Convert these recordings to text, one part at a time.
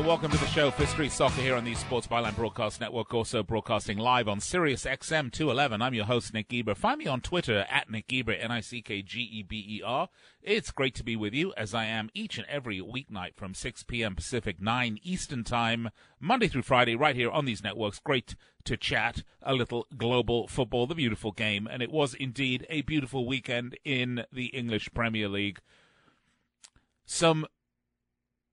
Right, welcome to the show, Fifth Street Soccer here on the Sports Byline Broadcast Network, also broadcasting live on Sirius XM 211. I'm your host, Nick Geber. Find me on Twitter at Nick Geber, N-I-C-K-G-E-B-E-R. It's great to be with you, as I am each and every weeknight from 6 p.m. Pacific, 9 Eastern Time, Monday through Friday, right here on these networks. Great to chat a little global football, the beautiful game, and it was indeed a beautiful weekend in the English Premier League. Some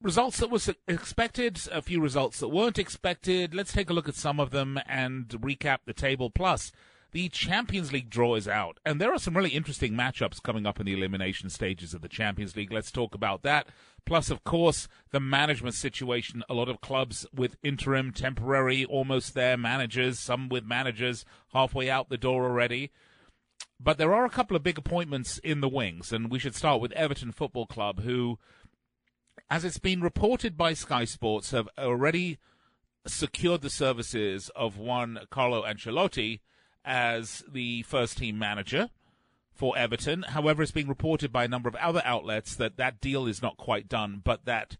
results that was expected, a few results that weren't expected. Let's take a look at some of them and recap the table. Plus, the Champions League draw is out, and there are some really interesting matchups coming up in the elimination stages of the Champions League. Let's talk about that. Plus, of course, the management situation. A lot of clubs with interim, temporary, almost there managers, some with managers halfway out the door already. But there are a couple of big appointments in the wings, and we should start with Everton Football Club, who as it's been reported by Sky Sports, have already secured the services of one Carlo Ancelotti as the first team manager for Everton. However, it's being reported by a number of other outlets that that deal is not quite done, but that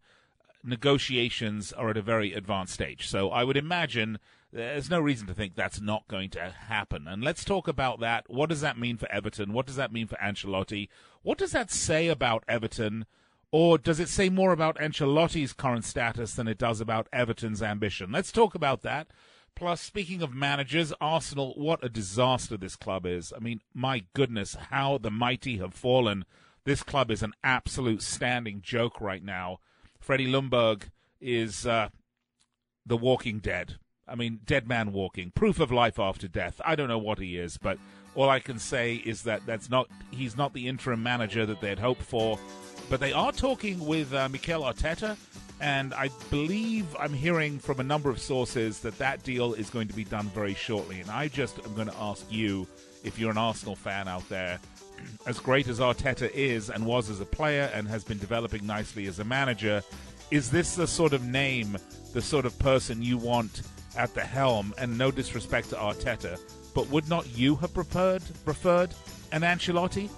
negotiations are at a very advanced stage. So I would imagine there's no reason to think that's not going to happen. And let's talk about that. What does that mean for Everton? What does that mean for Ancelotti? What does that say about Everton? Or does it say more about Ancelotti's current status than it does about Everton's ambition? Let's talk about that. Plus, speaking of managers, Arsenal, what a disaster this club is. I mean, my goodness, how the mighty have fallen. This club is an absolute standing joke right now. Freddie Ljungberg is uh, the walking dead. I mean, dead man walking, proof of life after death. I don't know what he is, but all I can say is that that's not he's not the interim manager that they'd hoped for. But they are talking with uh, Mikel Arteta, and I believe I'm hearing from a number of sources that that deal is going to be done very shortly. And I just am going to ask you, if you're an Arsenal fan out there, as great as Arteta is and was as a player and has been developing nicely as a manager, is this the sort of name, the sort of person you want at the helm? And no disrespect to Arteta, but would not you have preferred preferred an Ancelotti?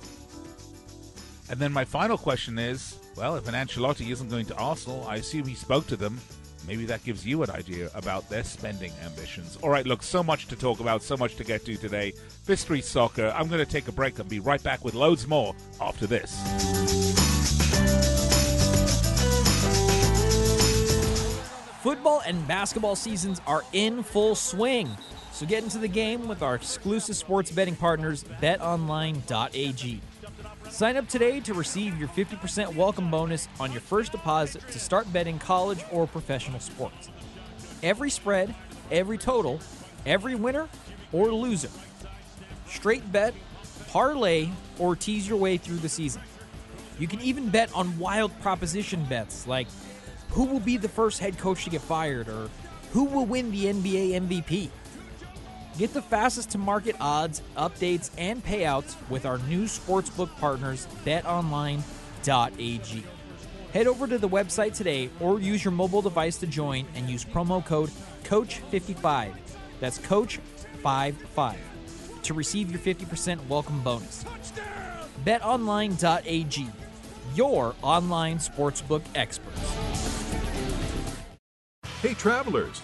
And then my final question is, well, if an Ancelotti isn't going to Arsenal, I assume he spoke to them. Maybe that gives you an idea about their spending ambitions. All right, look, so much to talk about, so much to get to today. Street Soccer. I'm going to take a break and be right back with loads more after this. Football and basketball seasons are in full swing. So get into the game with our exclusive sports betting partners, betonline.ag. Sign up today to receive your 50% welcome bonus on your first deposit to start betting college or professional sports. Every spread, every total, every winner or loser. Straight bet, parlay, or tease your way through the season. You can even bet on wild proposition bets like who will be the first head coach to get fired or who will win the NBA MVP. Get the fastest to market odds, updates, and payouts with our new sportsbook partners, betonline.ag. Head over to the website today or use your mobile device to join and use promo code COACH55. That's COACH55 to receive your 50% welcome bonus. BetOnline.ag, your online sportsbook experts. Hey, travelers!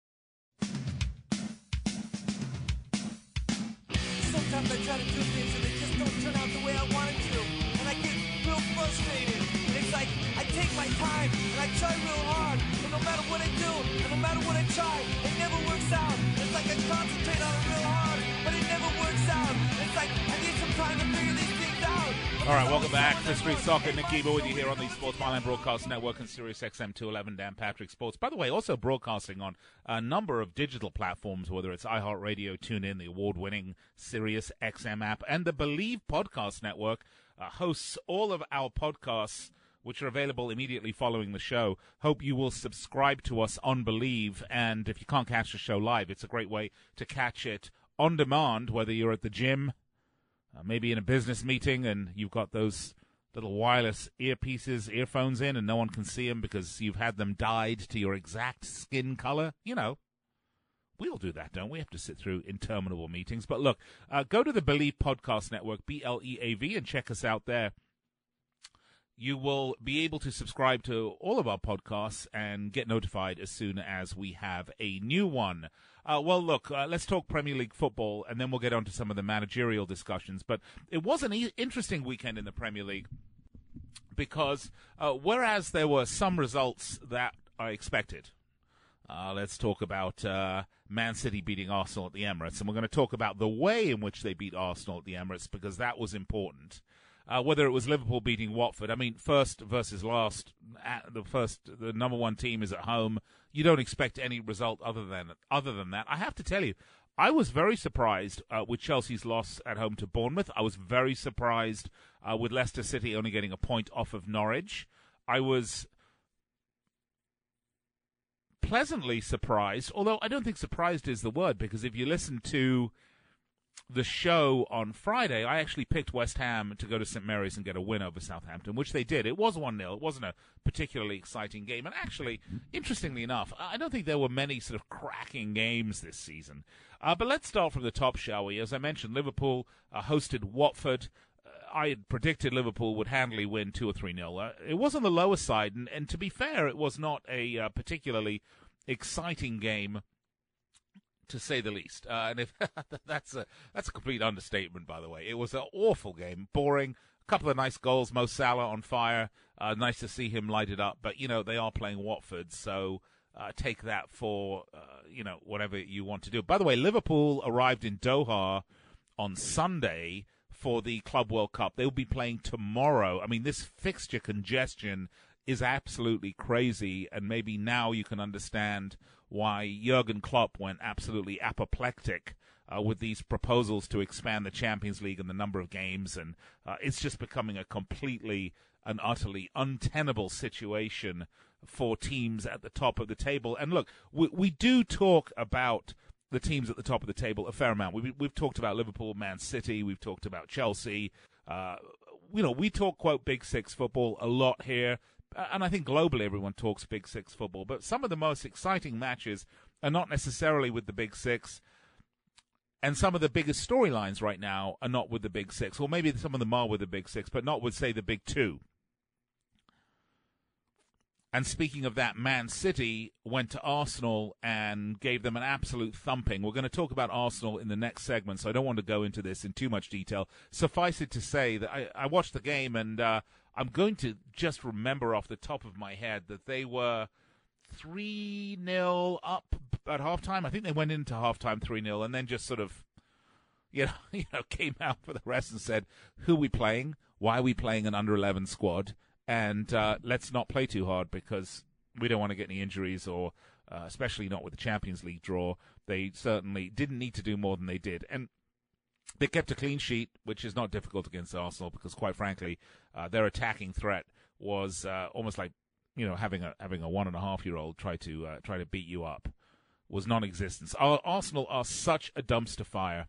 Try to do things and they just don't turn out the way I wanted to. And I get real frustrated. And it's like I take my time and I try real hard. But no matter what I do, and no matter what I try, it never works out. It's like I concentrate on it real hard, but it never works out. It's like I need some time to All right, welcome back to Street Soccer. Nick Geber with you here on the Sports Byline Broadcast Network and Sirius XM 211 Dan Patrick Sports. By the way, also broadcasting on a number of digital platforms, whether it's iHeartRadio, TuneIn, the award-winning Sirius XM app, and the Bleav Podcast Network uh, hosts all of our podcasts which are available immediately following the show. Hope you will subscribe to us on Bleav, and if you can't catch the show live, it's a great way to catch it on demand, whether you're at the gym, uh, maybe in a business meeting, and you've got those little wireless earpieces, earphones in, and no one can see them because you've had them dyed to your exact skin color. You know, we all do that, don't we? Have to sit through interminable meetings. But look, uh, go to the Bleav Podcast Network, B L E A V, and check us out there. You will be able to subscribe to all of our podcasts and get notified as soon as we have a new one. Uh, well, look, uh, let's talk Premier League football, and then we'll get on to some of the managerial discussions. But it was an e- interesting weekend in the Premier League because uh, whereas there were some results that I expected, uh, let's talk about uh, Man City beating Arsenal at the Emirates, and we're going to talk about the way in which they beat Arsenal at the Emirates because that was important. Uh, whether it was Liverpool beating Watford, I mean, first versus last, the first, the number one team is at home. You don't expect any result other than other than that. I have to tell you, I was very surprised uh, with Chelsea's loss at home to Bournemouth. I was very surprised uh, with Leicester City only getting a point off of Norwich. I was pleasantly surprised, although I don't think surprised is the word, because if you listen to the show on Friday, I actually picked West Ham to go to St. Mary's and get a win over Southampton, which they did. It was 1 0. It wasn't a particularly exciting game. And actually, interestingly enough, I don't think there were many sort of cracking games this season. Uh, but let's start from the top, shall we? As I mentioned, Liverpool uh, hosted Watford. Uh, I had predicted Liverpool would handily win 2 or 3 0. Uh, it was on the lower side, and, and to be fair, it was not a uh, particularly exciting game to say the least. Uh, and if that's a that's a complete understatement, by the way. It was an awful game, boring. A couple of nice goals. Mo Salah on fire. Uh, nice to see him light it up. But you know they are playing Watford, so uh, take that for uh, you know whatever you want to do. By the way, Liverpool arrived in Doha on Sunday for the Club World Cup. They will be playing tomorrow. I mean, this fixture congestion is absolutely crazy, and maybe now you can understand why Jurgen Klopp went absolutely apoplectic uh, with these proposals to expand the Champions League and the number of games, and uh, it's just becoming a completely and utterly untenable situation for teams at the top of the table. And look, we, we do talk about the teams at the top of the table a fair amount. We, we've talked about Liverpool, Man City, we've talked about Chelsea. Uh, you know, we talk quote Big Six football a lot here, and I think globally everyone talks Big Six football. But some of the most exciting matches are not necessarily with the Big Six. And some of the biggest storylines right now are not with the Big Six, or maybe some of them are with the Big Six, but not with, say, the Big Two. And speaking of that, Man City went to Arsenal and gave them an absolute thumping. We're going to talk about Arsenal in the next segment, so I don't want to go into this in too much detail. Suffice it to say that I, I watched the game, and uh, I'm going to just remember off the top of my head that they were 3 0 up at halftime. I think they went into halftime 3 0 and then just sort of. You know, you know, came out for the rest and said, "Who are we playing? Why are we playing an under eleven squad? and uh, let's not play too hard because we don't want to get any injuries or uh, especially not with the Champions League draw. They certainly didn't need to do more than they did, and they kept a clean sheet, which is not difficult against Arsenal because, quite frankly, uh, their attacking threat was uh, almost like you know having a having a one and a half year old try to uh, try to beat you up was non-existent. Arsenal are such a dumpster fire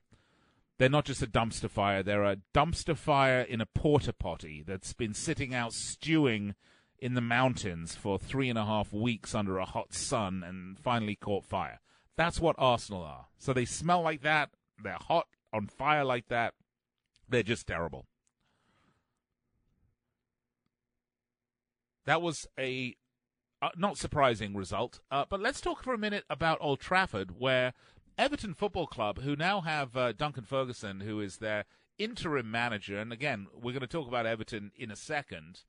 they're not just a dumpster fire, they're a dumpster fire in a porta potty that's been sitting out stewing in the mountains for three and a half weeks under a hot sun and finally caught fire. That's what Arsenal are. So they smell like that, they're hot, on fire like that, they're just terrible. That was a uh, not surprising result. Uh, but let's talk for a minute about Old Trafford, where Everton Football Club, who now have uh, Duncan Ferguson, who is their interim manager, and again, we're going to talk about Everton in a second,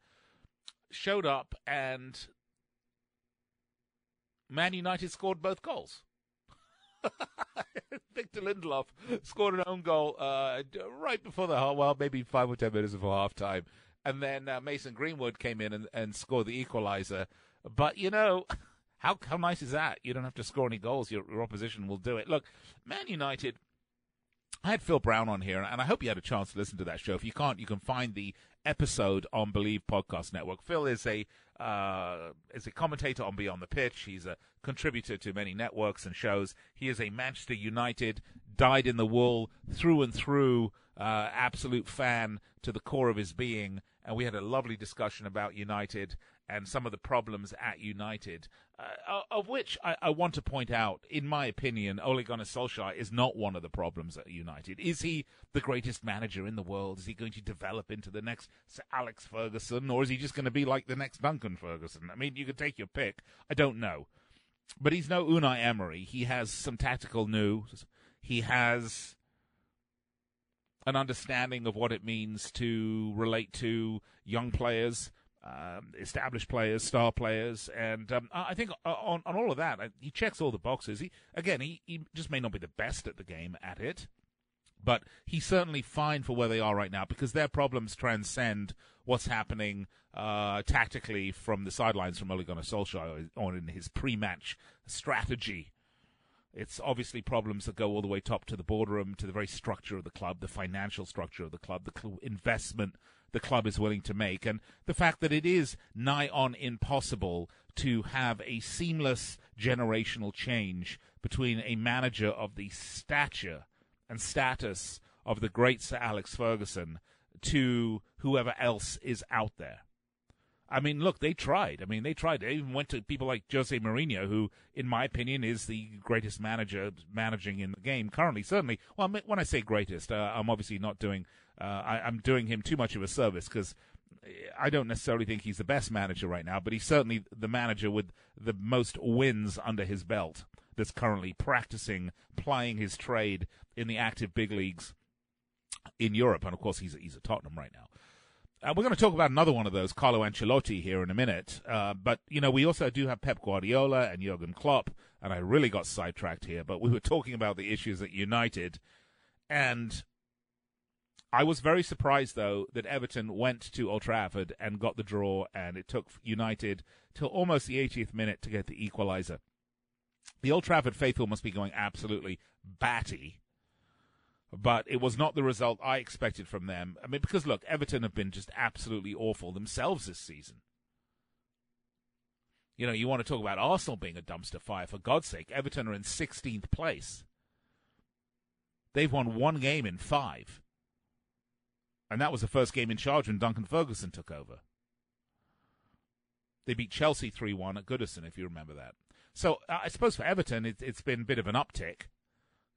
showed up and Man United scored both goals. Victor Lindelof scored an own goal uh, right before the half, well, maybe five or ten minutes before half time. And then uh, Mason Greenwood came in and, and scored the equaliser. But, you know. How how nice is that? You don't have to score any goals. Your, your opposition will do it. Look, Man United. I had Phil Brown on here, and I hope you had a chance to listen to that show. If you can't, you can find the episode on Bleav Podcast Network. Phil is a uh, is a commentator on Beyond the Pitch. He's a contributor to many networks and shows. He is a Manchester United, dyed in the wool through and through, uh, absolute fan to the core of his being. And we had a lovely discussion about United and some of the problems at United, uh, of which I, I, want to point out, in my opinion, Ole Gunnar Solskjaer is not one of the problems at United. Is he the greatest manager in the world? Is he going to develop into the next Sir Alex Ferguson, or is he just going to be like the next Duncan Ferguson? I mean, you could take your pick. I don't know. But he's no Unai Emery. He has some tactical news. He has an understanding of what it means to relate to young players um, established players, star players, and um, I think uh, on on all of that, he checks all the boxes. He again, he, he just may not be the best at the game at it, but he's certainly fine for where they are right now because their problems transcend what's happening uh, tactically from the sidelines from Ole Gunnar Solskjaer on in his pre-match strategy. It's obviously problems that go all the way top to the boardroom, to the very structure of the club, the financial structure of the club, the investment the club is willing to make, and the fact that it is nigh on impossible to have a seamless generational change between a manager of the stature and status of the great Sir Alex Ferguson to whoever else is out there. I mean, look, they tried. I mean, they tried. They even went to people like Jose Mourinho, who, in my opinion, is the greatest manager managing in the game currently. Certainly, well, when I say greatest, uh, I'm obviously not doing uh, I, am doing him too much of a service because I don't necessarily think he's the best manager right now, but he's certainly the manager with the most wins under his belt that's currently practicing, plying his trade in the active big leagues in Europe. And of course, he's, he's at Tottenham right now. Uh, we're going to talk about another one of those, Carlo Ancelotti, here in a minute. Uh, but, you know, we also do have Pep Guardiola and Jurgen Klopp, and I really got sidetracked here, but we were talking about the issues at United. And I was very surprised, though, that Everton went to Old Trafford and got the draw, and it took United till almost the 80th minute to get the equaliser. The Old Trafford faithful must be going absolutely batty, but it was not the result I expected from them. I mean, because look, Everton have been just absolutely awful themselves this season. You know, you want to talk about Arsenal being a dumpster fire, for God's sake. Everton are in 16th place. They've won one game in five. And that was the first game in charge when Duncan Ferguson took over. They beat Chelsea 3 1 at Goodison, if you remember that. So uh, I suppose for Everton, it, has been a bit of an uptick.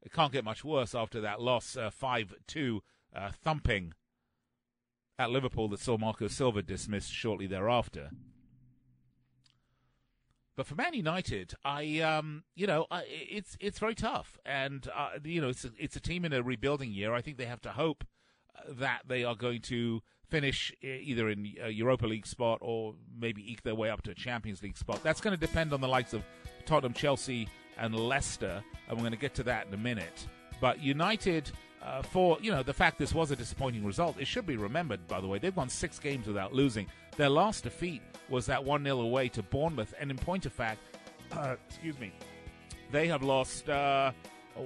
It can't get much worse after that loss uh, 5 uh, 2 uh, thumping at Liverpool that saw Marco Silva dismissed shortly thereafter. But for Man United, I um, you know, I, it's it's very tough, and uh, you know, it's a, it's a team in a rebuilding year. I think they have to hope that they are going to finish either in a Europa League spot or maybe eke their way up to a Champions League spot. That's going to depend on the likes of Tottenham, Chelsea, and Leicester, and we're going to get to that in a minute. But United, uh, for you know the fact this was a disappointing result, it should be remembered. By the way, they've won six games without losing. Their last defeat was that one 0 away to Bournemouth, and in point of fact, uh, excuse me, they have lost uh,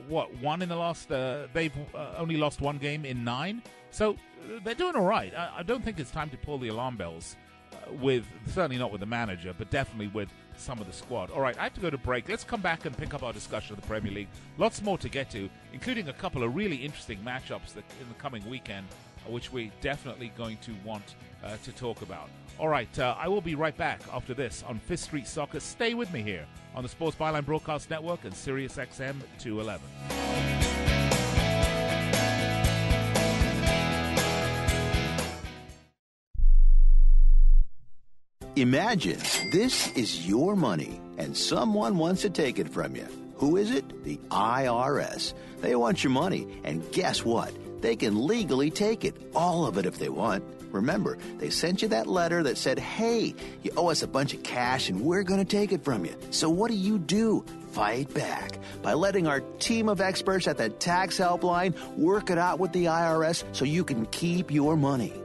what one in the last. Uh, they've uh, only lost one game in nine, so uh, they're doing all right. I, I, don't think it's time to pull the alarm bells. with certainly not with the manager, but definitely with some of the squad. All right, I have to go to break. Let's come back and pick up our discussion of the Premier League. Lots more to get to, including a couple of really interesting matchups that in the coming weekend, which we're definitely going to want uh, to talk about. All right, uh, I will be right back after this on Fifth Street Soccer. Stay with me here on the Sports Byline Broadcast Network and Sirius XM 211. Imagine this is your money and someone wants to take it from you. Who is it? The IRS. They want your money, and guess what? They can legally take it, all of it if they want. Remember, they sent you that letter that said, hey, you owe us a bunch of cash and we're going to take it from you. So what do you do? fight back by letting our team of experts at the tax helpline work it out with the IRS so you can keep your money.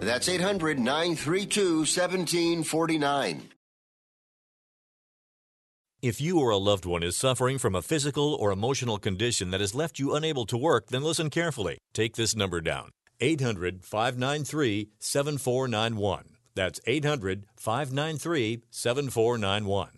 That's 800 932 1749. If you or a loved one is suffering from a physical or emotional condition that has left you unable to work, then listen carefully. Take this number down 800 593 7491. That's 800 593 7491.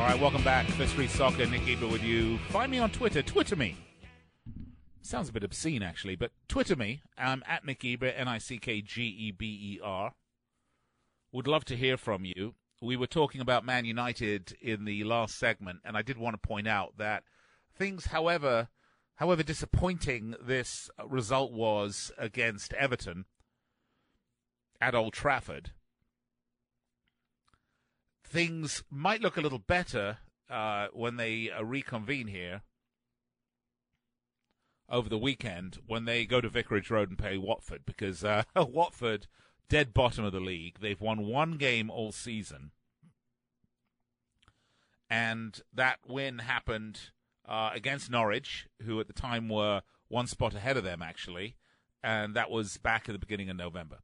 All right, welcome back. Fifth Street Soccer, Nick Geber with you. Find me on Twitter. Twitter me. Sounds a bit obscene, actually, but Twitter me. I'm at Nick Geber, N I C K G E B E R. Would love to hear from you. We were talking about Man United in the last segment, and I did want to point out that things, however, however disappointing this result was against Everton at Old Trafford, things might look a little better uh, when they uh, reconvene here over the weekend when they go to Vicarage Road and play Watford because uh, Watford dead bottom of the league. They've won one game all season, and that win happened uh, against Norwich, who at the time were one spot ahead of them actually, and that was back at the beginning of November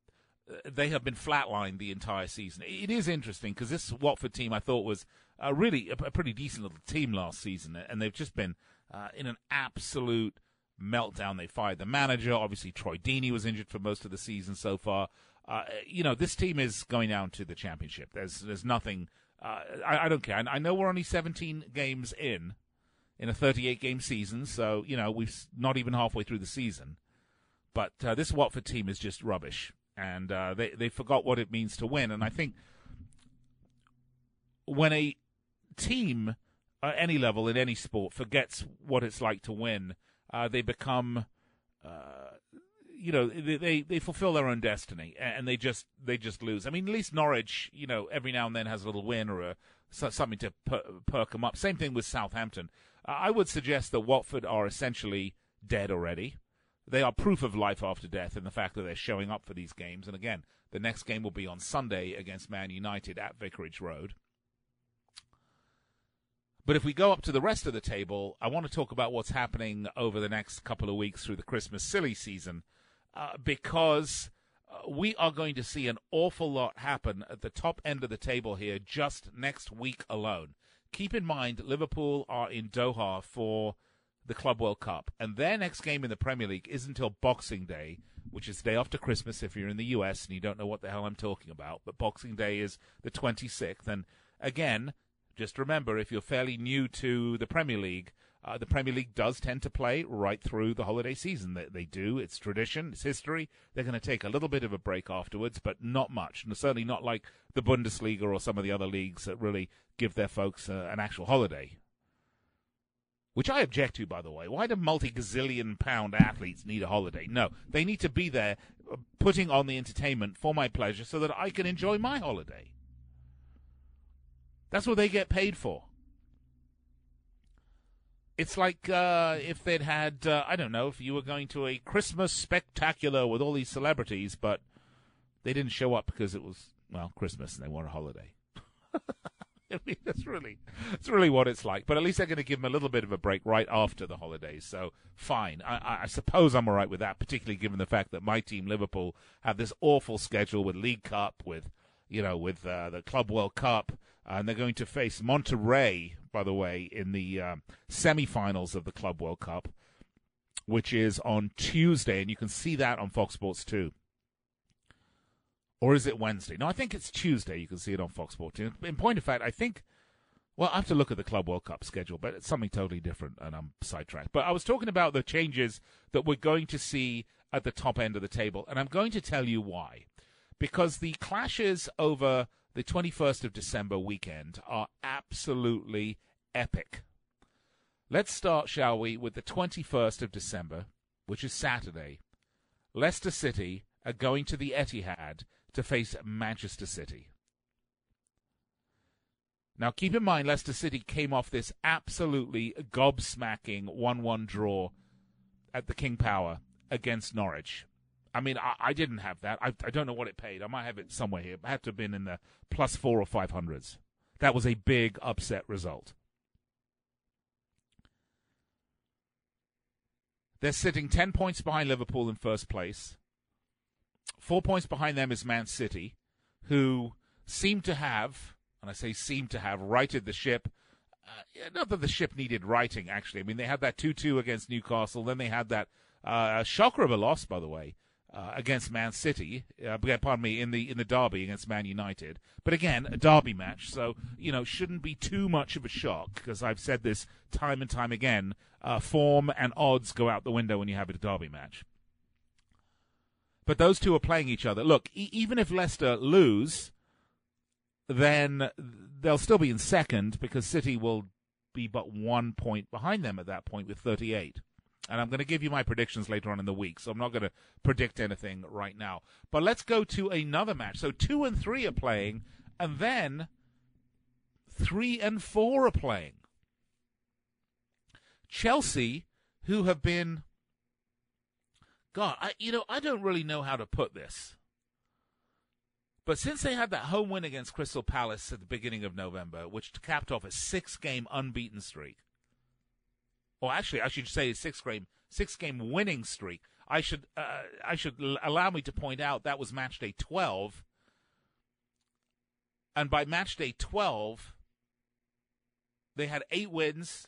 they have been flatlined the entire season. It is interesting because this Watford team I thought was uh, really a, a, pretty decent little team last season, and they've just been uh, in an absolute meltdown. They fired the manager. Obviously, Troy Deeney was injured for most of the season so far. Uh, you know, this team is going down to the championship. There's there's nothing. Uh, I, I, don't care. I, I know we're only 17 games in in a 38 game season, so you know we're not even halfway through the season. But uh, this Watford team is just rubbish and uh, they they forgot what it means to win. And I think when a team at any level in any sport forgets what it's like to win, uh, they become, uh, you know, they they fulfill their own destiny, and they just they just lose. I mean, at least Norwich, you know, every now and then has a little win or a, something to per, perk them up. Same thing with Southampton. I would suggest that Watford are essentially dead already they are proof of life after death in the fact that they're showing up for these games. And again, the next game will be on Sunday against Man United at Vicarage Road. But if we go up to the rest of the table, I want to talk about what's happening over the next couple of weeks through the Christmas silly season, uh, because uh, we are going to see an awful lot happen at the top end of the table here just next week alone. Keep in mind, Liverpool are in Doha for the Club World Cup. And their next game in the Premier League is until Boxing Day, which is the day after Christmas if you're in the US and you don't know what the hell I'm talking about. But Boxing Day is the 26th. And again, just remember if you're fairly new to the Premier League, uh, the Premier League does tend to play right through the holiday season. They, they do. It's tradition. It's history. They're going to take a little bit of a break afterwards, but not much. And certainly not like the Bundesliga or some of the other leagues that really give their folks uh, an actual holiday which I object to, by the way. Why do multi gazillion pound athletes need a holiday? No, they need to be there uh, putting on the entertainment for my pleasure so that I can enjoy my holiday. That's what they get paid for. It's like uh, if they'd had, uh, I don't know, if you were going to a Christmas spectacular with all these celebrities, but they didn't show up because it was, well, Christmas and they want a holiday. I mean, that's really, that's really what it's like. But at least they're going to give them a little bit of a break right after the holidays. So fine. I, I suppose I'm all right with that, particularly given the fact that my team, Liverpool, have this awful schedule with League Cup, with, you know, with uh, the Club World Cup, and they're going to face Monterrey, by the way, in the um, semi-finals of the Club World Cup, which is on Tuesday, and you can see that on Fox Sports 2. Or is it Wednesday? No, I think it's Tuesday. You can see it on Fox Sports. In point of fact, I think. Well, I have to look at the Club World Cup schedule, but it's something totally different, and I'm sidetracked. But I was talking about the changes that we're going to see at the top end of the table, and I'm going to tell you why. Because the clashes over the 21st of December weekend are absolutely epic. Let's start, shall we, with the 21st of December, which is Saturday. Leicester City are going to the Etihad to face Manchester City. Now, keep in mind, Leicester City came off this absolutely gobsmacking 1 1 draw at the King Power against Norwich. I mean, I, I didn't have that. I, I, don't know what it paid. I might have it somewhere here. It had to have been in the plus four or five hundreds. That was a big upset result. They're sitting 10 points behind Liverpool in first place Four points behind them is Man City, who seem to have, and I say seem to have, righted the ship. Uh, not that the ship needed righting, actually. I mean, they had that 2 2 against Newcastle. Then they had that uh, shocker of a loss, by the way, uh, against Man City. Uh, pardon me, in the in the derby against Man United. But again, a derby match, so you know shouldn't be too much of a shock because I've said this time and time again. Uh, form and odds go out the window when you have a derby match. But those two are playing each other. Look, e- even if Leicester lose, then they'll still be in second because City will be but one point behind them at that point with 38. And I'm going to give you my predictions later on in the week, so I'm not going to predict anything right now. But let's go to another match. So two and three are playing, and then three and four are playing. Chelsea, who have been God, I, you know, I don't really know how to put this. But since they had that home win against Crystal Palace at the beginning of November, which capped off a six-game unbeaten streak, or actually, I should say a six-game six-game winning streak. I should uh, I should allow me to point out that was match day twelve, and by match day twelve, they had eight wins,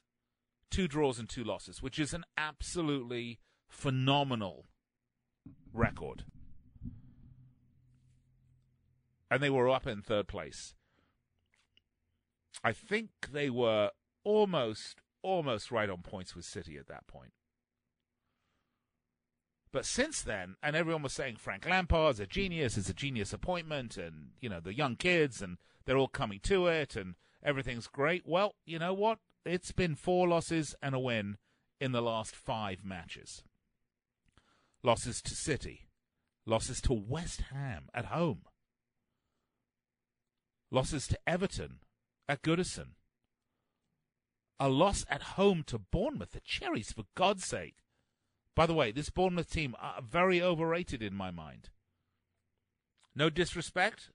two draws, and two losses, which is an absolutely phenomenal record. And they were up in third place. I think they were almost almost right on points with City at that point. But since then, and everyone was saying Frank Lampard's a genius, it's a genius appointment, and you know the young kids, and they're all coming to it, and everything's great. Well, you know what? It's been four losses and a win in the last five matches losses to City, losses to West Ham at home, losses to Everton at Goodison, a loss at home to Bournemouth. The Cherries, for God's sake. By the way, this Bournemouth team are very overrated in my mind. No disrespect,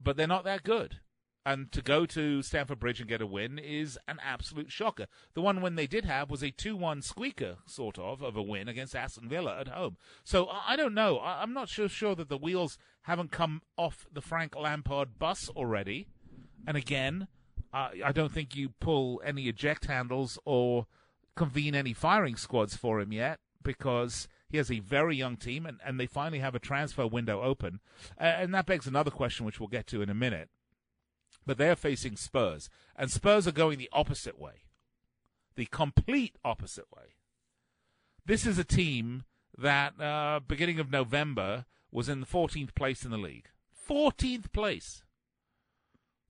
but they're not that good. And to go to Stamford Bridge and get a win is an absolute shocker. The one win they did have was a 2 1 squeaker, sort of, of a win against Aston Villa at home. So I don't know. I'm not sure, sure that the wheels haven't come off the Frank Lampard bus already. And again, I don't think you pull any eject handles or convene any firing squads for him yet because he has a very young team and, and they finally have a transfer window open. Uh, and that begs another question, which we'll get to in a minute but they're facing Spurs. And Spurs are going the opposite way, the complete opposite way. This is a team that, uh, beginning of November, was in the 14th place in the league. 14th place.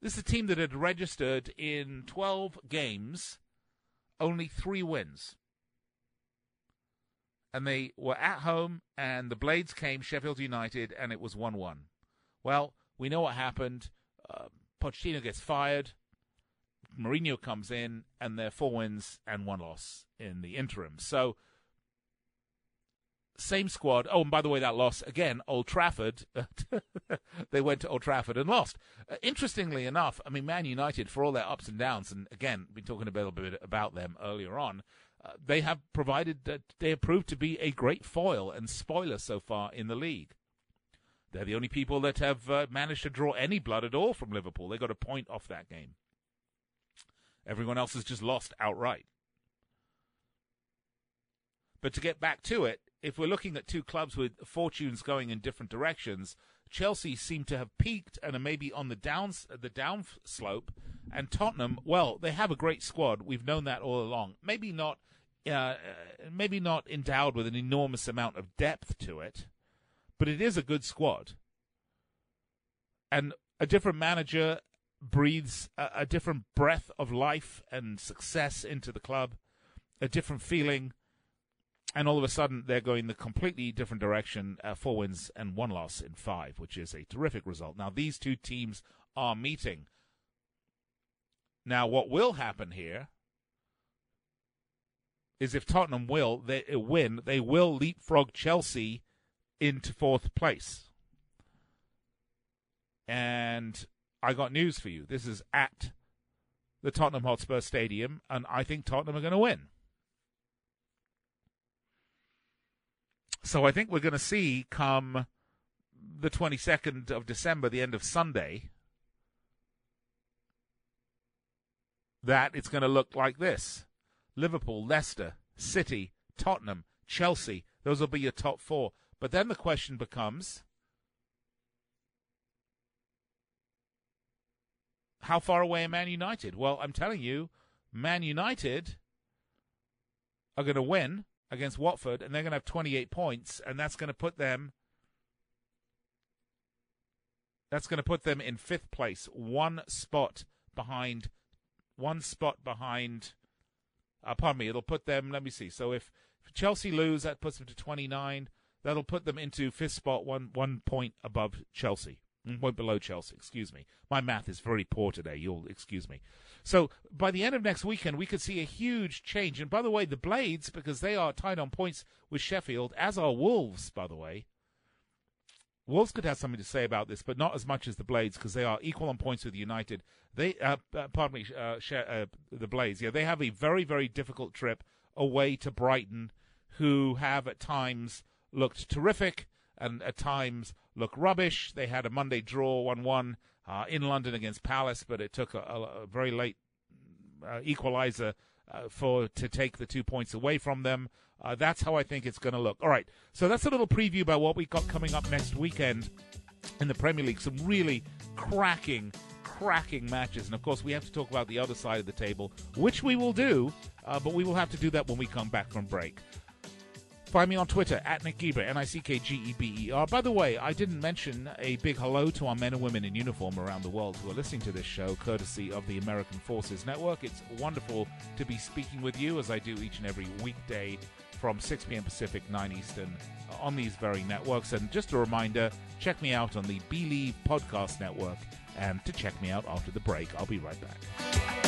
This is a team that had registered in 12 games only three wins. And they were at home, and the Blades came, Sheffield United, and it was 1 1. Well, we know what happened. Uh, Pochettino gets fired. Mourinho comes in, and they're four wins and one loss in the interim. So, same squad. Oh, and by the way, that loss again, Old Trafford. they went to Old Trafford and lost. Uh, interestingly enough, I mean, Man United, for all their ups and downs, and again, been talking a little bit about them earlier on. Uh, they have provided that they have proved to be a great foil and spoiler so far in the league. They're the only people that have uh, managed to draw any blood at all from Liverpool. They got a point off that game. Everyone else has just lost outright. But to get back to it, if we're looking at two clubs with fortunes going in different directions, Chelsea seem to have peaked and are maybe on the down the down slope, and Tottenham, well, they have a great squad. We've known that all along. Maybe not, uh, maybe not endowed with an enormous amount of depth to it, but it is a good squad. And a different manager breathes a, a, different breath of life and success into the club, a different feeling, and all of a sudden they're going the completely different direction. Uh, four wins and one loss in five, which is a terrific result. Now these two teams are meeting. Now, what will happen here is if Tottenham will they win, they will leapfrog Chelsea into fourth place. And I got news for you. This is at the Tottenham Hotspur Stadium, and I think Tottenham are going to win. So I think we're going to see come the 22nd of December, the end of Sunday, that it's going to look like this Liverpool, Leicester, City, Tottenham, Chelsea. Those will be your top four. But then the question becomes how far away are Man United? Well, I'm telling you, Man United are going to win against Watford, and they're going to have 28 points, and that's going to put them. That's going to put them in fifth place, one spot behind, one spot behind. Uh, pardon me. It'll put them. Let me see. So if, if Chelsea lose, that puts them to 29. That'll put them into fifth spot, one one point above Chelsea. Mm, point below Chelsea, excuse me. My math is very poor today. You'll excuse me. So by the end of next weekend, we could see a huge change. And by the way, the Blades, because they are tied on points with Sheffield, as are Wolves, by the way. Wolves could have something to say about this, but not as much as the Blades because they are equal on points with United. They, uh, uh, pardon me, uh, uh, the Blades. Yeah, they have a very, very difficult trip away to Brighton, who have at times looked terrific and at times look rubbish. They had a Monday draw 1 1 uh, in London against Palace, but it took a, a, very late uh, equalizer uh, for to take the two points away from them. Uh, that's how I think it's going to look. All right, so that's a little preview about what we got coming up next weekend in the Premier League. Some really cracking, cracking matches, and of course we have to talk about the other side of the table, which we will do, uh, but we will have to do that when we come back from break. Find me on Twitter at Nick Geber, N I C K G E B E R. By the way, I didn't mention a big hello to our men and women in uniform around the world who are listening to this show, courtesy of the American Forces Network. It's wonderful to be speaking with you as I do each and every weekday from 6 p.m. Pacific, 9 Eastern uh, on these very networks. And just a reminder check me out on the Bleav Podcast Network. And to check me out after the break, I'll be right back.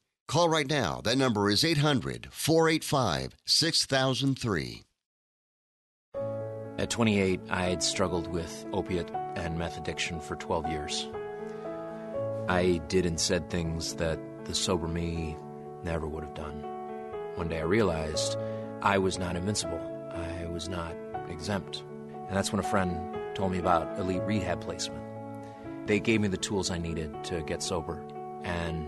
Call right now. That number is 800 485 6003. At 28, I had struggled with opiate and meth addiction for 12 years. I did and said things that the sober me never would have done. One day I realized I was not invincible, I was not exempt. And that's when a friend told me about elite rehab placement. They gave me the tools I needed to get sober, and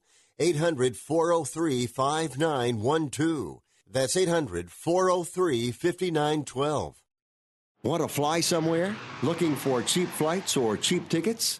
800 403 5912. That's 800 403 5912. Want to fly somewhere? Looking for cheap flights or cheap tickets?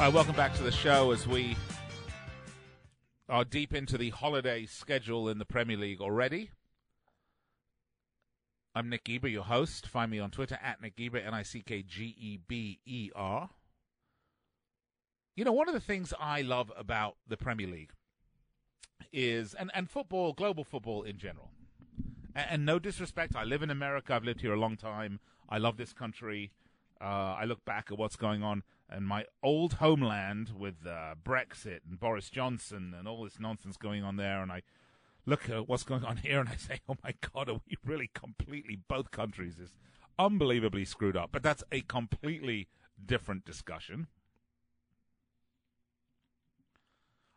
All right, welcome back to the show as we are deep into the holiday schedule in the Premier League already. I'm Nick Geber, your host. Find me on Twitter at Nick Geber, N I C K G E B E R. You know, one of the things I love about the Premier League is, and, and football, global football in general, and, and no disrespect, I live in America, I've lived here a long time, I love this country. Uh, I look back at what's going on in my old homeland with uh, Brexit and Boris Johnson and all this nonsense going on there, and I look at what's going on here and I say, oh my God, are we really completely, both countries is unbelievably screwed up. But that's a completely different discussion.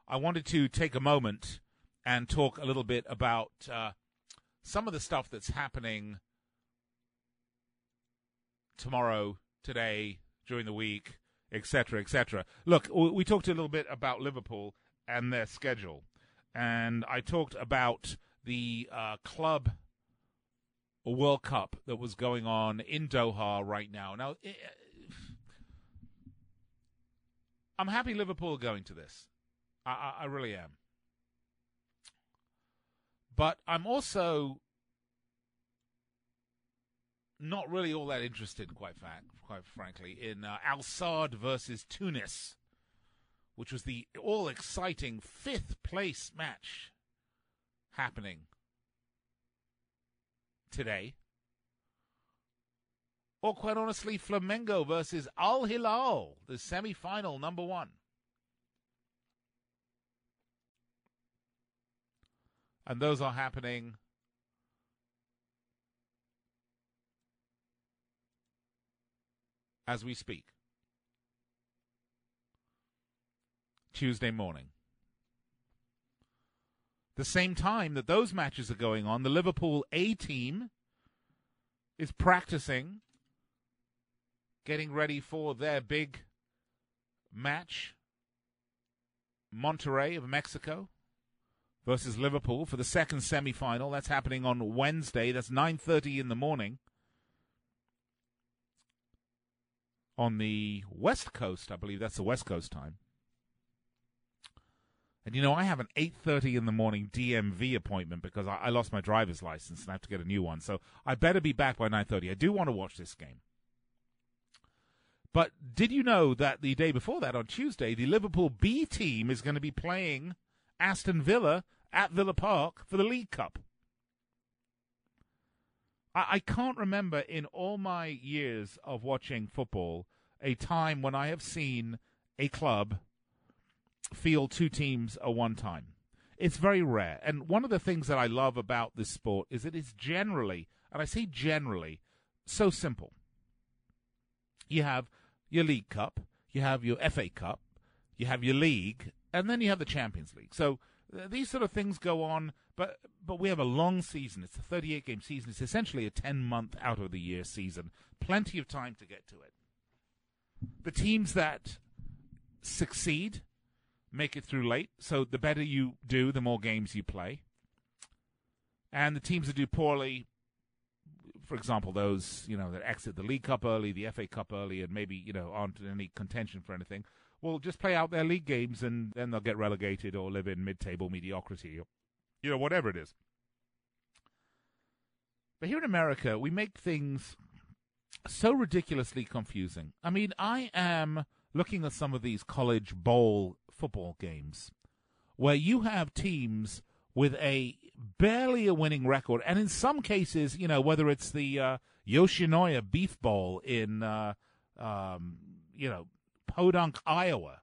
I wanted to take a moment and talk a little bit about uh, some of the stuff that's happening tomorrow, today, during the week, etc., etc. Look, we talked a little bit about Liverpool and their schedule, and I talked about the uh, club World Cup that was going on in Doha right now. Now, it, I'm happy Liverpool going to this. I, I, I really am. But I'm also not really all that interested, quite frank, quite frankly, in uh, Al Sadd versus Tunis, which was the all exciting fifth place match happening today. Or quite honestly, Flamengo versus Al Hilal, the semi final number one. And those are happening as we speak. Tuesday morning. The same time that those matches are going on, the Liverpool A team is practicing, getting ready for their big match. Monterrey of Mexico versus Liverpool for the second semi-final. That's happening on Wednesday. That's 9:30 in the morning. On the West Coast. I believe that's the West Coast time. And you know, I have an 8:30 in the morning DMV appointment because I, I, lost my driver's license and I have to get a new one. So I better be back by 9:30. I do want to watch this game. But did you know that the day before that, on Tuesday, the Liverpool B team is going to be playing Aston Villa at Villa Park for the League Cup? I, I can't remember in all my years of watching football a time when I have seen a club field two teams at one time. It's very rare. And one of the things that I love about this sport is that it is generally, and I say generally, so simple. You have your League Cup, you have your FA Cup, you have your league, and then you have the Champions League. So uh, these sort of things go on but but we have a long season. It's a 38 game season. It's essentially a 10 month out of the year season. Plenty of time to get to it. The teams that succeed make it through late. So the better you do, the more games you play. And the teams that do poorly, for example, those you know that exit the League Cup early, the FA Cup early, and maybe you know aren't in any contention for anything, will just play out their league games and then they'll get relegated or live in mid-table mediocrity you know, whatever it is. But here in America, we make things so ridiculously confusing. I mean, I am looking at some of these college bowl football games where you have teams with a barely a winning record, and in some cases, you know, whether it's the uh, Yoshinoya Beef Bowl in, uh, um, you know, Podunk, Iowa,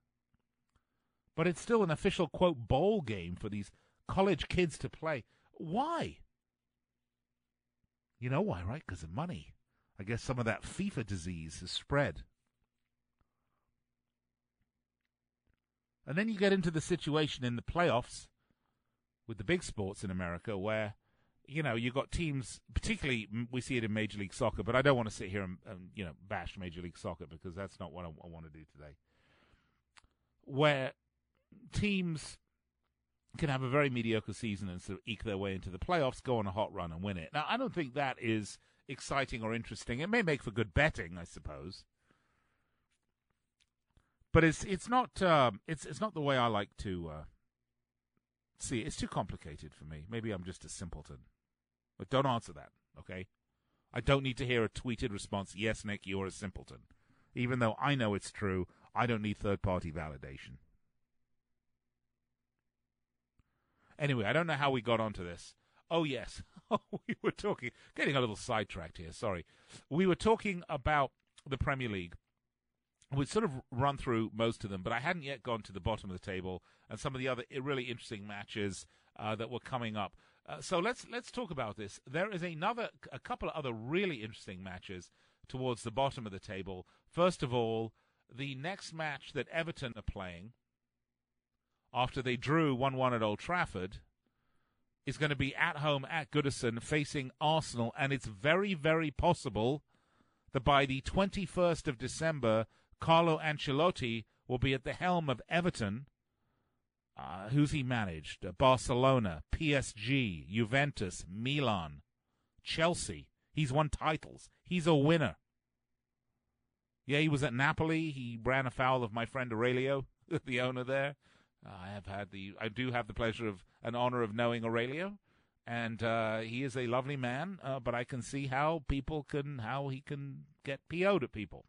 but it's still an official quote bowl game for these college kids to play. Why? You know why, right? Because of money. I guess some of that FIFA disease has spread. And then you get into the situation in the playoffs with the big sports in America where, you know, you've got teams, particularly we see it in Major League Soccer, but I don't want to sit here and, and you know, bash Major League Soccer because that's not what I, I want to do today. Where teams can have a very mediocre season and sort of eke their way into the playoffs, go on a hot run and win it. Now, I don't think that is exciting or interesting. It may make for good betting, I suppose but it's it's not um, it's it's not the way I like to uh, see. It. It's too complicated for me. Maybe I'm just a simpleton. But don't answer that, okay? I don't need to hear a tweeted response. Yes, Nick, you're a simpleton. Even though I know it's true, I don't need third party validation. Anyway, I don't know how we got onto this. Oh yes, we were talking, getting a little sidetracked here. Sorry, we were talking about the Premier League we'd sort of run through most of them, but I hadn't yet gone to the bottom of the table and some of the other really interesting matches uh, that were coming up. Uh, so let's let's talk about this. There is another, a couple of other really interesting matches towards the bottom of the table. First of all, the next match that Everton are playing after they drew one-one at Old Trafford is going to be at home at Goodison facing Arsenal, and it's very very possible that by the 21st of December Carlo Ancelotti will be at the helm of Everton. Uh, who's he managed? Uh, Barcelona, PSG, Juventus, Milan, Chelsea. He's won titles. He's a winner. Yeah, he was at Napoli. He ran afoul of my friend Aurelio, the owner there. I have had the, I do have the pleasure of an honor of knowing Aurelio, and uh, he is a lovely man. Uh, but I can see how people can, how he can get PO'd at people.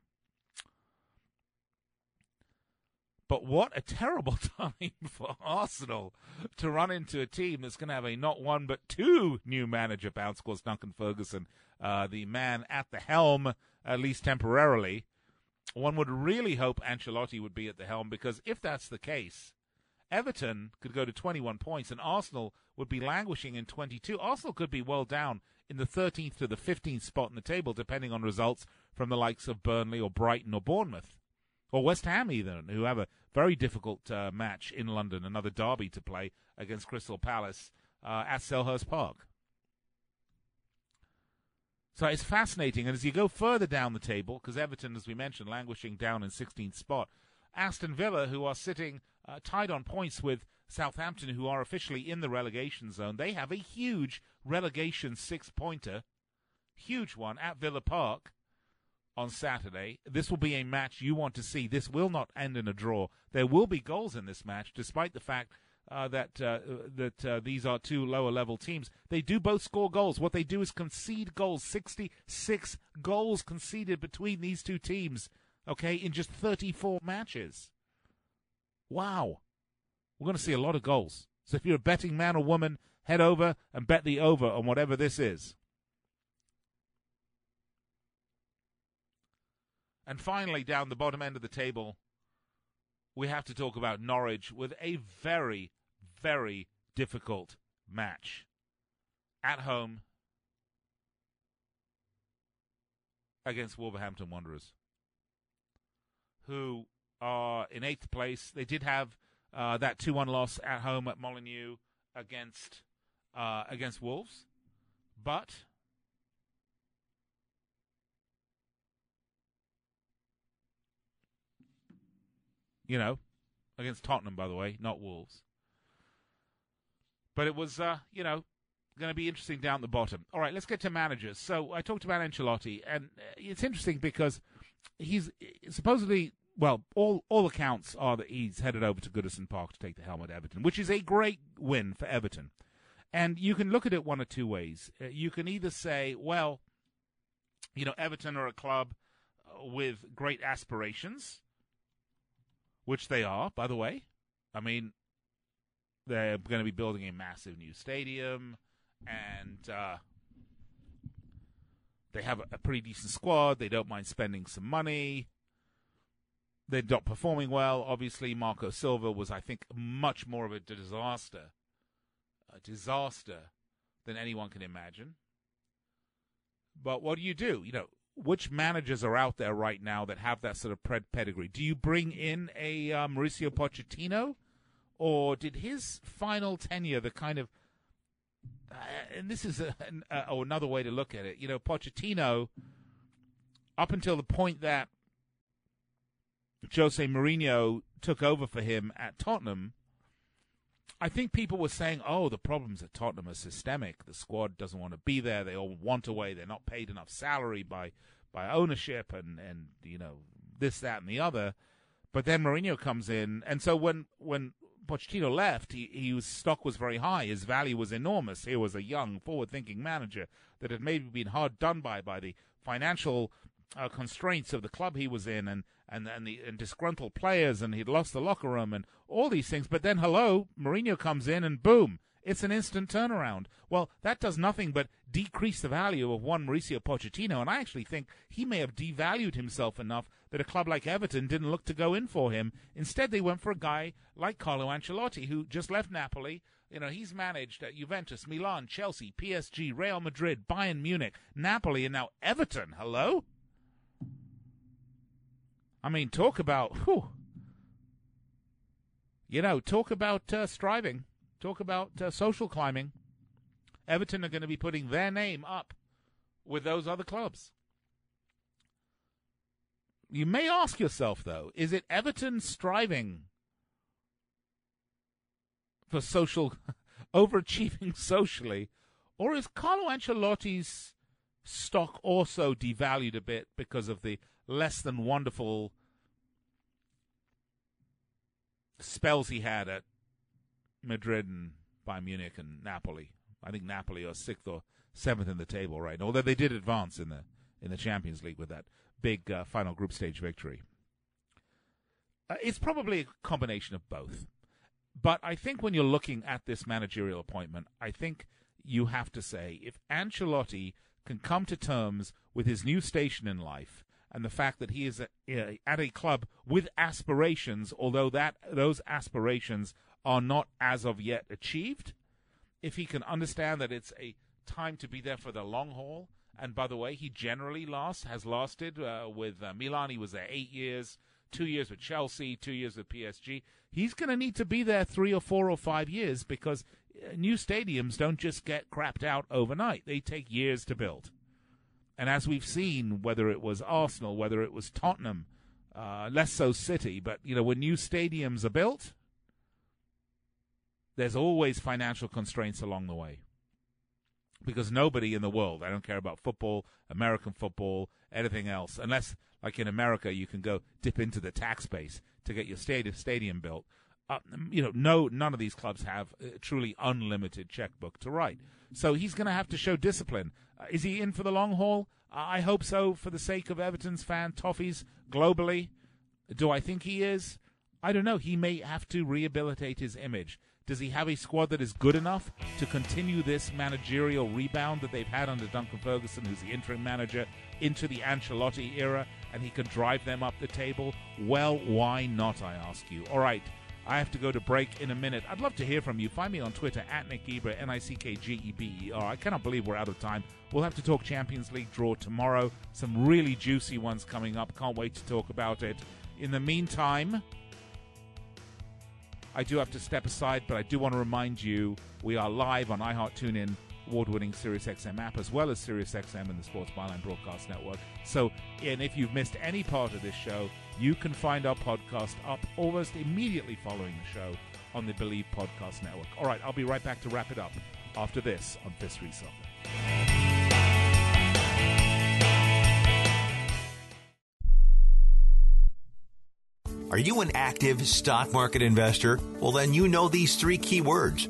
But what a terrible time for Arsenal to run into a team that's going to have a not one but two new manager bounce. Of course, Duncan Ferguson, uh, the man at the helm, at least temporarily. One would really hope Ancelotti would be at the helm because if that's the case, Everton could go to 21 points and Arsenal would be languishing in 22. Arsenal could be well down in the 13th to the 15th spot in the table, depending on results from the likes of Burnley or Brighton or Bournemouth or West Ham, even, who have a very difficult uh, match in London, another derby to play against Crystal Palace uh, at Selhurst Park. So it's fascinating. And as you go further down the table, because Everton, as we mentioned, languishing down in 16th spot, Aston Villa, who are sitting uh, tied on points with Southampton, who are officially in the relegation zone, they have a huge relegation six pointer, huge one at Villa Park on Saturday. This will be a match you want to see. This will not end in a draw. There will be goals in this match, despite the fact uh, that uh, that uh, these are two lower level teams. They do both score goals. What they do is concede goals. Sixty-six goals conceded between these two teams. Okay, in just thirty-four matches. Wow, we're going to see a lot of goals. So if you're a betting man or woman, head over and bet the over on whatever this is. And finally, down the bottom end of the table, we have to talk about Norwich with a very, very difficult match at home against Wolverhampton Wanderers, who are in eighth place. They did have uh, that two-one loss at home at Molineux against uh, against Wolves, but you know, against Tottenham, by the way, not Wolves. But it was, uh, you know, going to be interesting down the bottom. All right, let's get to managers. So I talked about Ancelotti, and uh, it's interesting because he's supposedly, well, all all accounts are that he's headed over to Goodison Park to take the helm at Everton, which is a great win for Everton. And you can look at it one of two ways. Uh, you can either say, well, you know, Everton are a club uh, with great aspirations which they are, by the way. I mean, they're going to be building a massive new stadium, and uh, they have a, a pretty decent squad. They don't mind spending some money. They're not performing well. Obviously, Marco Silva was, I think, much more of a disaster, a disaster than anyone can imagine. But what do you do? You know, which managers are out there right now that have that sort of pedigree? Do you bring in a uh, Mauricio Pochettino, or did his final tenure the kind of uh, and this is a, an, uh, oh, another way to look at it. You know, Pochettino, up until the point that Jose Mourinho took over for him at Tottenham, I think people were saying, "Oh, the problems at Tottenham are systemic. The squad doesn't want to be there. They all want away. They're not paid enough salary by by ownership, and and you know this, that, and the other." But then Mourinho comes in, and so when when Pochettino left, he, was, stock was very high. His value was enormous. He was a young, forward-thinking manager that had maybe been hard done by by the financial uh, constraints of the club he was in, and and and the and disgruntled players, and he'd lost the locker room, and all these things. But then, hello, Mourinho comes in, and boom, it's an instant turnaround. Well, that does nothing but decrease the value of one Mauricio Pochettino, and I actually think he may have devalued himself enough that a club like Everton didn't look to go in for him. Instead, they went for a guy like Carlo Ancelotti, who just left Napoli. You know, he's managed at Juventus, Milan, Chelsea, PSG, Real Madrid, Bayern Munich, Napoli, and now Everton. Hello? I mean, talk about, whew, you know, talk about uh, striving, talk about uh, social climbing. Everton are going to be putting their name up with those other clubs. You may ask yourself, though, is it Everton striving for social, overachieving socially, or is Carlo Ancelotti's stock also devalued a bit because of the less than wonderful spells he had at Madrid and Bayern Munich and Napoli. I think Napoli are sixth or seventh in the table right now, although they did advance in the in the Champions League with that big uh, final group stage victory. Uh, it's probably a combination of both. But I think when you're looking at this managerial appointment, I think you have to say if Ancelotti can come to terms with his new station in life and the fact that he is at a club with aspirations, although that those aspirations are not as of yet achieved, if he can understand that it's a time to be there for the long haul, and by the way, he generally lost has lasted uh, with uh, Milan. He was there eight years, two years with Chelsea, two years with PSG. He's going to need to be there three or four or five years because uh, new stadiums don't just get crapped out overnight. They take years to build. And as we've seen, whether it was Arsenal, whether it was Tottenham, uh, less so City, but you know when new stadiums are built, there's always financial constraints along the way. Because nobody in the world, I don't care about football, American football, anything else, unless like in America you can go dip into the tax base to get your stadium built. Uh, you know, no, none of these clubs have a truly unlimited checkbook to write. So he's going to have to show discipline. Uh, is he in for the long haul? I hope so for the sake of Everton's fan toffees globally. Do I think he is? I don't know. He may have to rehabilitate his image. Does he have a squad that is good enough to continue this managerial rebound that they've had under Duncan Ferguson, who's the interim manager, into the Ancelotti era, and he can drive them up the table? Well, why not, I ask you? All right. I have to go to break in a minute. I'd love to hear from you. Find me on Twitter at Nick Geber, N I C K G E B E R. I cannot believe we're out of time. We'll have to talk Champions League draw tomorrow. Some really juicy ones coming up. Can't wait to talk about it. In the meantime, I do have to step aside, but I do want to remind you we are live on iHeart TuneIn, award-winning SiriusXM app, as well as SiriusXM and the Sports Byline Broadcast Network. So, and if you've missed any part of this show, you can find our podcast up almost immediately following the show on the Bleav Podcast Network. All right, I'll be right back to wrap it up after this on Fifth Street Are you an active stock market investor? Well, then you know these three key words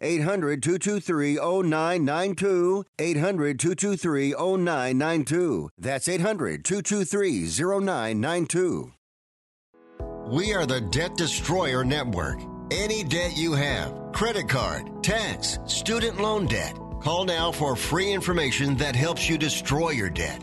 800 223 0992. 800 223 0992. That's 800 223 0992. We are the Debt Destroyer Network. Any debt you have, credit card, tax, student loan debt, call now for free information that helps you destroy your debt.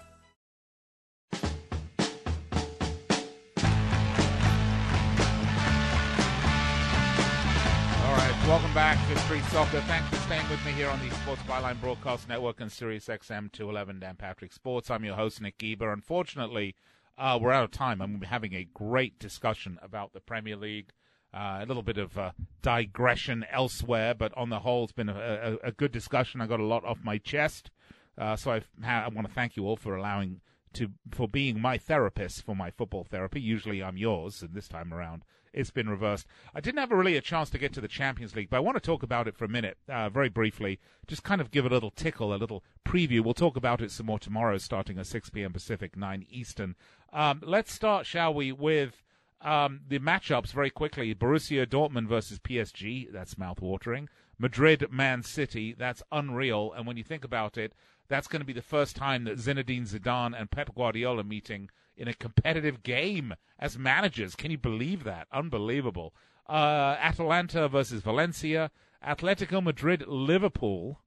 Street Soccer. Thanks for staying with me here on the Sports Byline Broadcast Network and Sirius XM 211 Dan Patrick Sports. I'm your host, Nick Geber. Unfortunately, uh, we're out of time. I'm having a great discussion about the Premier League. Uh, a little bit of uh, digression elsewhere, but on the whole, it's been a, a, a good discussion. I got a lot off my chest, uh, so I've, I want to thank you all for allowing to for being my therapist for my football therapy. Usually, I'm yours, and this time around, it's been reversed. I didn't have really a chance to get to the Champions League, but I want to talk about it for a minute, uh, very briefly. Just kind of give a little tickle, a little preview. We'll talk about it some more tomorrow, starting at 6 p.m. Pacific, 9 Eastern. Um, let's start, shall we, with um, the matchups very quickly. Borussia Dortmund versus PSG. That's mouth-watering. Madrid, Man City. That's unreal. And when you think about it, that's going to be the first time that Zinedine Zidane and Pep Guardiola meeting in a competitive game as managers. Can you believe that? Unbelievable. Uh, Atalanta versus Valencia. Atletico Madrid, Liverpool.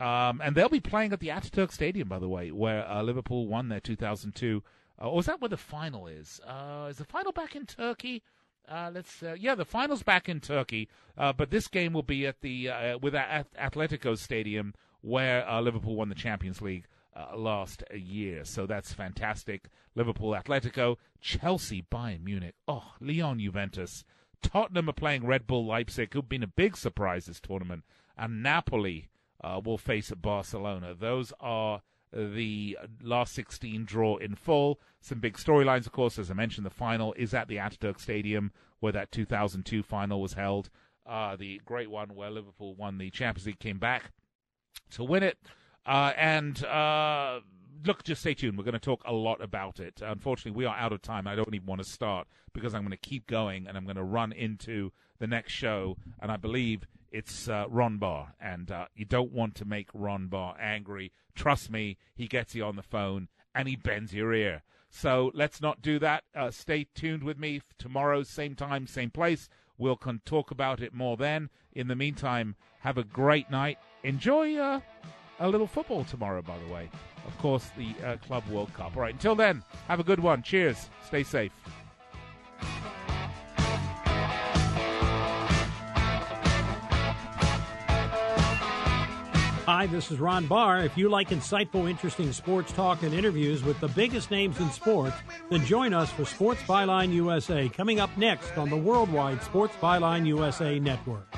Um, and they'll be playing at the Ataturk Stadium, by the way, where uh, Liverpool won their 2002 uh, or is that where the final is? Uh, is the final back in Turkey? Uh, let's uh, yeah, the final's back in Turkey, but this game will be at the with at Atletico Stadium where Liverpool won the Champions League uh, last year. So that's fantastic. Liverpool, Atletico, Chelsea, Bayern Munich, oh Lyon, Juventus, Tottenham are playing Red Bull Leipzig, who've been a big surprise this tournament, and Napoli uh, will face Barcelona. Those are the last 16 draw in full. Some big storylines, of course, as I mentioned, the final is at the Ataturk Stadium where that 2002 final was held. Uh, the great one where Liverpool won the Champions League, came back to win it. Uh, and uh, look, just stay tuned. We're going to talk a lot about it. Unfortunately, we are out of time. I don't even want to start because I'm going to keep going and I'm going to run into the next show. And I believe it's uh, Ron Barr, and uh, you don't want to make Ron Barr angry. Trust me, he gets you on the phone and he bends your ear. So let's not do that. Uh, stay tuned with me tomorrow, same time, same place. We'll con- talk about it more then. In the meantime, have a great night. Enjoy a little football tomorrow, by the way. Of course, the uh, Club World Cup. All right, until then, have a good one. Cheers. Stay safe. Hi, this is Ron Barr. If you like insightful, interesting sports talk and interviews with the biggest names in sports, then join us for Sports Byline USA coming up next on the Worldwide Sports Byline USA Network.